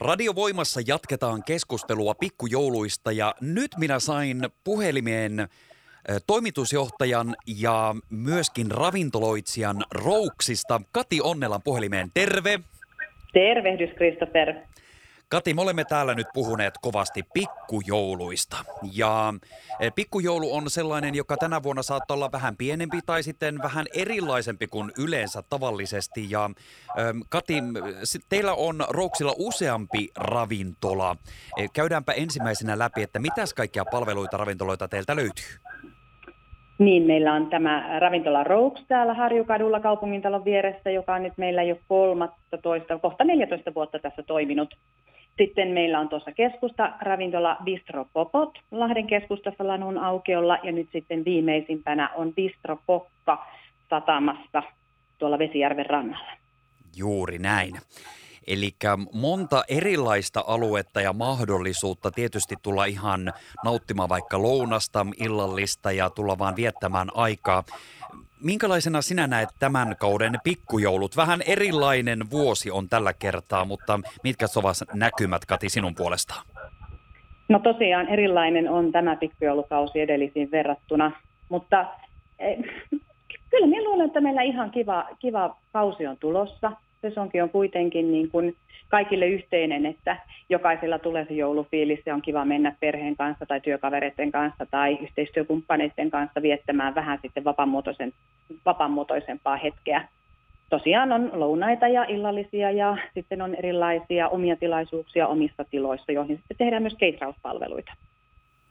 Radiovoimassa jatketaan keskustelua pikkujouluista ja nyt minä sain puhelimeen toimitusjohtajan ja myöskin ravintoloitsijan Rouksista Kati Onnelan puhelimeen. Terve! Tervehdys Christopher. Kati, me olemme täällä nyt puhuneet kovasti pikkujouluista. Ja eh, pikkujoulu on sellainen, joka tänä vuonna saattaa olla vähän pienempi tai sitten vähän erilaisempi kuin yleensä tavallisesti. Ja Kati, teillä on Rouksilla useampi ravintola. Eh, käydäänpä ensimmäisenä läpi, että mitäs kaikkia palveluita ravintoloita teiltä löytyy? Niin, meillä on tämä ravintola Rouks täällä Harjukadulla kaupungintalon vieressä, joka on nyt meillä jo 13, kohta 14 vuotta tässä toiminut. Sitten meillä on tuossa keskusta ravintola Bistro Popot Lahden keskustassa Lanun aukiolla ja nyt sitten viimeisimpänä on Bistro Kokka satamassa tuolla Vesijärven rannalla. Juuri näin. Eli monta erilaista aluetta ja mahdollisuutta tietysti tulla ihan nauttimaan vaikka lounasta, illallista ja tulla vaan viettämään aikaa. Minkälaisena sinä näet tämän kauden pikkujoulut? Vähän erilainen vuosi on tällä kertaa, mutta mitkä ovat näkymät Kati sinun puolestaan? No tosiaan erilainen on tämä pikkujoulukausi edellisiin verrattuna, mutta eh, kyllä minä luulen, että meillä ihan kiva, kiva kausi on tulossa sesonki on kuitenkin niin kuin kaikille yhteinen, että jokaisella tulee se joulufiilis. Se on kiva mennä perheen kanssa tai työkavereiden kanssa tai yhteistyökumppaneiden kanssa viettämään vähän sitten vapaamuotoisen, vapaamuotoisempaa hetkeä. Tosiaan on lounaita ja illallisia ja sitten on erilaisia omia tilaisuuksia omissa tiloissa, joihin sitten tehdään myös keitrauspalveluita.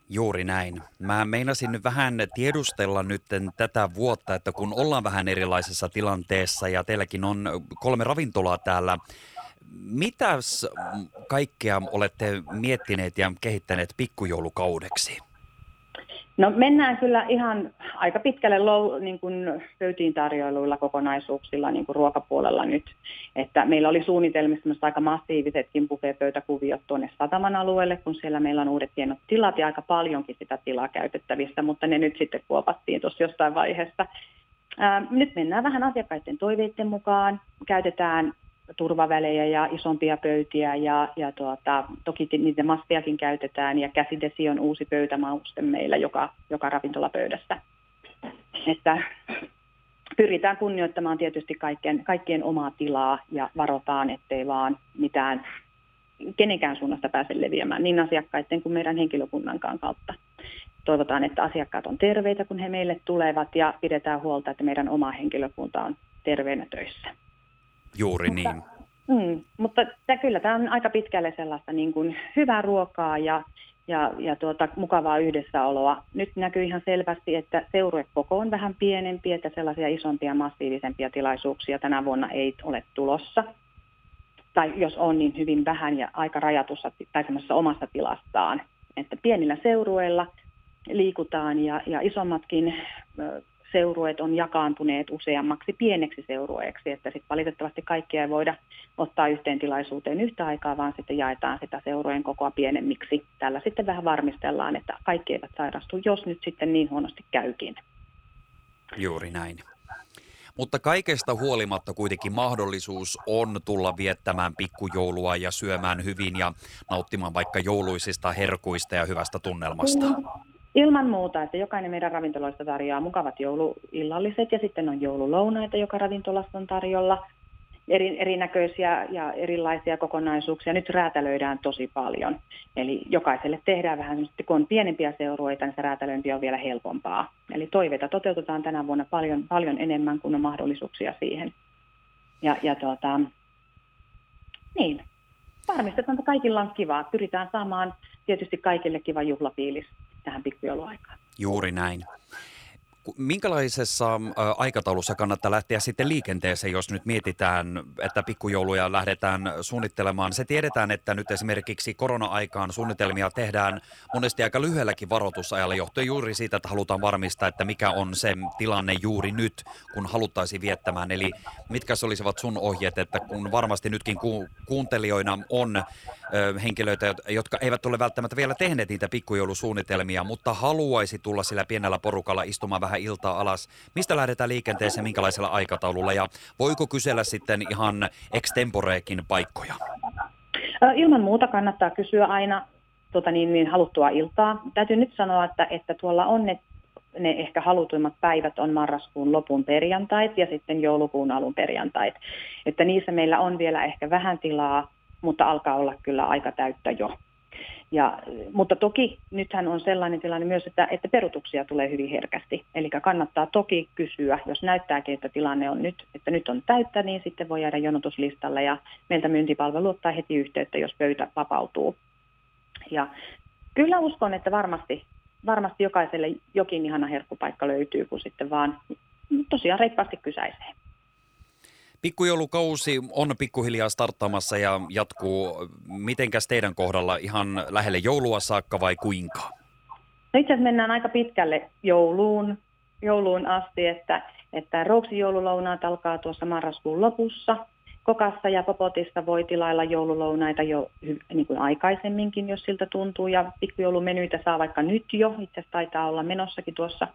Juuri näin. Mä meinasin nyt vähän tiedustella nyt tätä vuotta, että kun ollaan vähän erilaisessa tilanteessa ja teilläkin on kolme ravintolaa täällä, mitäs kaikkea olette miettineet ja kehittäneet pikkujoulukaudeksi? No mennään kyllä ihan aika pitkälle low, niin kuin pöytiin tarjoiluilla kokonaisuuksilla niin kuin ruokapuolella nyt. Että meillä oli suunnitelmissa aika massiivisetkin buffetpöytäkuviot tuonne sataman alueelle, kun siellä meillä on uudet hienot tilat ja aika paljonkin sitä tilaa käytettävissä, mutta ne nyt sitten kuopattiin tuossa jostain vaiheessa. Ää, nyt mennään vähän asiakkaiden toiveiden mukaan. Käytetään turvavälejä ja isompia pöytiä ja, ja tuota, toki niitä mastejakin käytetään ja käsidesi on uusi pöytämauste meillä joka, joka ravintolapöydässä. Että pyritään kunnioittamaan tietysti kaikkien, kaikkien omaa tilaa ja varotaan, ettei vaan mitään kenenkään suunnasta pääse leviämään niin asiakkaiden kuin meidän henkilökunnankaan kautta. Toivotaan, että asiakkaat on terveitä, kun he meille tulevat ja pidetään huolta, että meidän oma henkilökunta on terveenä töissä. Juuri mutta, niin. Mm, mutta tämä, kyllä tämä on aika pitkälle sellaista niin kuin hyvää ruokaa ja, ja, ja tuota, mukavaa yhdessäoloa. Nyt näkyy ihan selvästi, että seuruekoko on vähän pienempi, että sellaisia isompia massiivisempia tilaisuuksia tänä vuonna ei ole tulossa. Tai jos on, niin hyvin vähän ja aika rajatussa tai semmoisessa omassa tilastaan. Että pienillä seurueilla liikutaan ja, ja isommatkin seurueet on jakaantuneet useammaksi pieneksi seurueeksi, että sitten valitettavasti kaikkia ei voida ottaa yhteen tilaisuuteen yhtä aikaa, vaan sitten jaetaan sitä seurueen kokoa pienemmiksi. Tällä sitten vähän varmistellaan, että kaikki eivät sairastu, jos nyt sitten niin huonosti käykin. Juuri näin. Mutta kaikesta huolimatta kuitenkin mahdollisuus on tulla viettämään pikkujoulua ja syömään hyvin ja nauttimaan vaikka jouluisista herkuista ja hyvästä tunnelmasta. Ilman muuta, että jokainen meidän ravintoloista tarjoaa mukavat jouluillalliset ja sitten on joululounaita, joka ravintolassa on tarjolla. Eri, erinäköisiä ja erilaisia kokonaisuuksia nyt räätälöidään tosi paljon. Eli jokaiselle tehdään vähän, kun on pienempiä seurueita, niin se räätälöinti on vielä helpompaa. Eli toiveita toteutetaan tänä vuonna paljon, paljon enemmän kuin on mahdollisuuksia siihen. Ja, ja tuota, niin, varmistetaan, että kaikilla on kivaa. Pyritään saamaan tietysti kaikille kiva juhlafiilis tähän pikkujouluaikaan. Juuri näin. Minkälaisessa aikataulussa kannattaa lähteä sitten liikenteeseen, jos nyt mietitään, että pikkujouluja lähdetään suunnittelemaan? Se tiedetään, että nyt esimerkiksi korona-aikaan suunnitelmia tehdään monesti aika lyhyelläkin varoitusajalla johtuen juuri siitä, että halutaan varmistaa, että mikä on se tilanne juuri nyt, kun haluttaisiin viettämään. Eli mitkä olisivat sun ohjeet, että kun varmasti nytkin ku- kuuntelijoina on ö, henkilöitä, jotka eivät ole välttämättä vielä tehneet niitä pikkujoulusuunnitelmia, mutta haluaisi tulla sillä pienellä porukalla istumaan vähän vähän iltaa alas. Mistä lähdetään liikenteeseen, minkälaisella aikataululla ja voiko kysellä sitten ihan extemporeekin paikkoja? Ilman muuta kannattaa kysyä aina tuota niin, niin haluttua iltaa. Täytyy nyt sanoa, että, että tuolla on ne, ne ehkä halutuimmat päivät on marraskuun lopun perjantait ja sitten joulukuun alun perjantait. Että niissä meillä on vielä ehkä vähän tilaa, mutta alkaa olla kyllä aika täyttä jo. Ja, mutta toki nythän on sellainen tilanne myös, että, että perutuksia tulee hyvin herkästi. Eli kannattaa toki kysyä, jos näyttääkin, että tilanne on nyt, että nyt on täyttä, niin sitten voi jäädä jonotuslistalle ja meiltä myyntipalvelu ottaa heti yhteyttä, jos pöytä vapautuu. Ja kyllä uskon, että varmasti, varmasti jokaiselle jokin ihana herkkupaikka löytyy, kun sitten vaan tosiaan reippaasti kysäisee. Pikkujoulukausi on pikkuhiljaa starttaamassa ja jatkuu. Mitenkäs teidän kohdalla ihan lähelle joulua saakka vai kuinka? No itse asiassa mennään aika pitkälle jouluun, jouluun asti, että, että Rouksin joululounaat alkaa tuossa marraskuun lopussa. Kokassa ja Popotissa voi tilailla joululounaita jo niin kuin aikaisemminkin, jos siltä tuntuu. Ja pikkujoulumenyitä saa vaikka nyt jo. Itse asiassa taitaa olla menossakin tuossa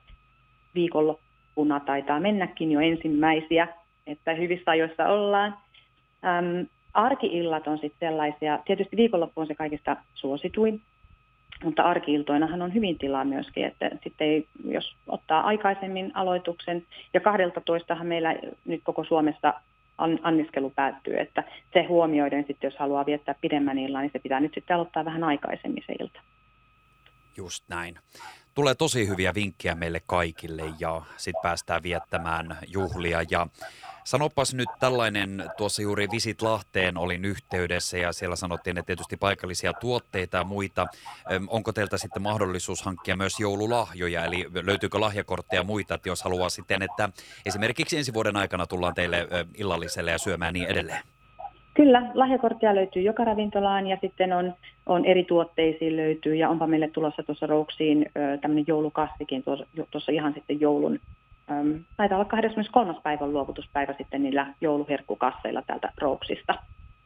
viikonloppuna. Taitaa mennäkin jo ensimmäisiä että hyvissä ajoissa ollaan. Ähm, arkiillat on sitten sellaisia, tietysti viikonloppu on se kaikista suosituin, mutta arkiiltoinahan on hyvin tilaa myöskin, että sitten ei, jos ottaa aikaisemmin aloituksen, ja 12 meillä nyt koko Suomessa an, anniskelu päättyy, että se huomioiden sitten, jos haluaa viettää pidemmän illan, niin se pitää nyt sitten aloittaa vähän aikaisemmin se ilta. Just näin tulee tosi hyviä vinkkejä meille kaikille ja sitten päästään viettämään juhlia. Ja sanopas nyt tällainen, tuossa juuri Visit Lahteen olin yhteydessä ja siellä sanottiin, että tietysti paikallisia tuotteita ja muita. Onko teiltä sitten mahdollisuus hankkia myös joululahjoja, eli löytyykö lahjakortteja ja muita, että jos haluaa sitten, että esimerkiksi ensi vuoden aikana tullaan teille illalliselle ja syömään niin edelleen? Kyllä, lahjakorttia löytyy joka ravintolaan ja sitten on, on eri tuotteisiin löytyy ja onpa meille tulossa tuossa Rouksiin tämmöinen joulukasvikin tuossa, tuossa ihan sitten joulun, äm, taitaa olla 23. päivän luovutuspäivä sitten niillä jouluherkkukasseilla täältä Rouksista.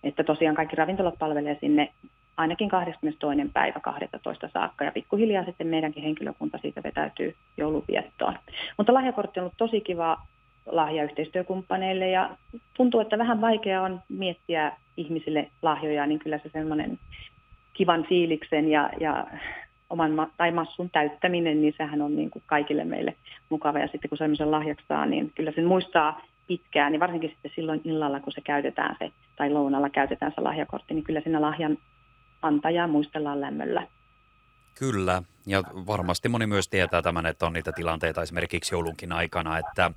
Että tosiaan kaikki ravintolat palvelee sinne ainakin 22. päivä 12 saakka ja pikkuhiljaa sitten meidänkin henkilökunta siitä vetäytyy jouluviettoon. Mutta lahjakortti on ollut tosi kiva lahjayhteistyökumppaneille ja tuntuu, että vähän vaikea on miettiä ihmisille lahjoja, niin kyllä se semmoinen kivan fiiliksen ja, ja oman ma- tai massun täyttäminen, niin sehän on niin kuin kaikille meille mukava. Ja sitten kun semmoisen lahjaksi saa, niin kyllä sen muistaa pitkään, niin varsinkin sitten silloin illalla, kun se käytetään se, tai lounalla käytetään se lahjakortti, niin kyllä siinä lahjan antajaa muistellaan lämmöllä. Kyllä, ja varmasti moni myös tietää tämän, että on niitä tilanteita esimerkiksi joulunkin aikana, että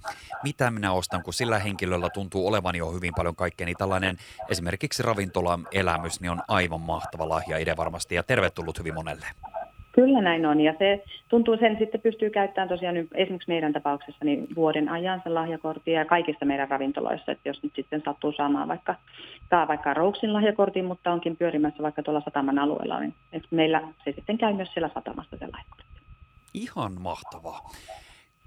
mitä minä ostan, kun sillä henkilöllä tuntuu olevan jo hyvin paljon kaikkea, niin tällainen esimerkiksi ravintola-elämys niin on aivan mahtava lahja idea varmasti ja tervetullut hyvin monelle. Kyllä näin on ja se tuntuu sen sitten pystyy käyttämään tosiaan esimerkiksi meidän tapauksessa niin vuoden ajan sen lahjakortin ja kaikissa meidän ravintoloissa, että jos nyt sitten sattuu saamaan vaikka, saa vaikka Rouksin lahjakortin, mutta onkin pyörimässä vaikka tuolla sataman alueella, niin että meillä se sitten käy myös siellä satamassa se lahjakortti. Ihan mahtavaa.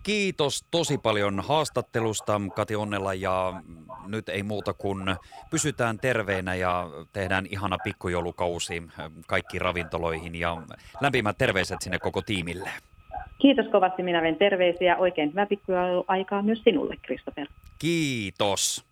Kiitos tosi paljon haastattelusta Kati Onnella ja nyt ei muuta kuin pysytään terveinä ja tehdään ihana pikkujoulukausi kaikki ravintoloihin ja lämpimät terveiset sinne koko tiimille. Kiitos kovasti, minä ven terveisiä. Oikein hyvää pikkujouluaikaa myös sinulle, Christopher. Kiitos.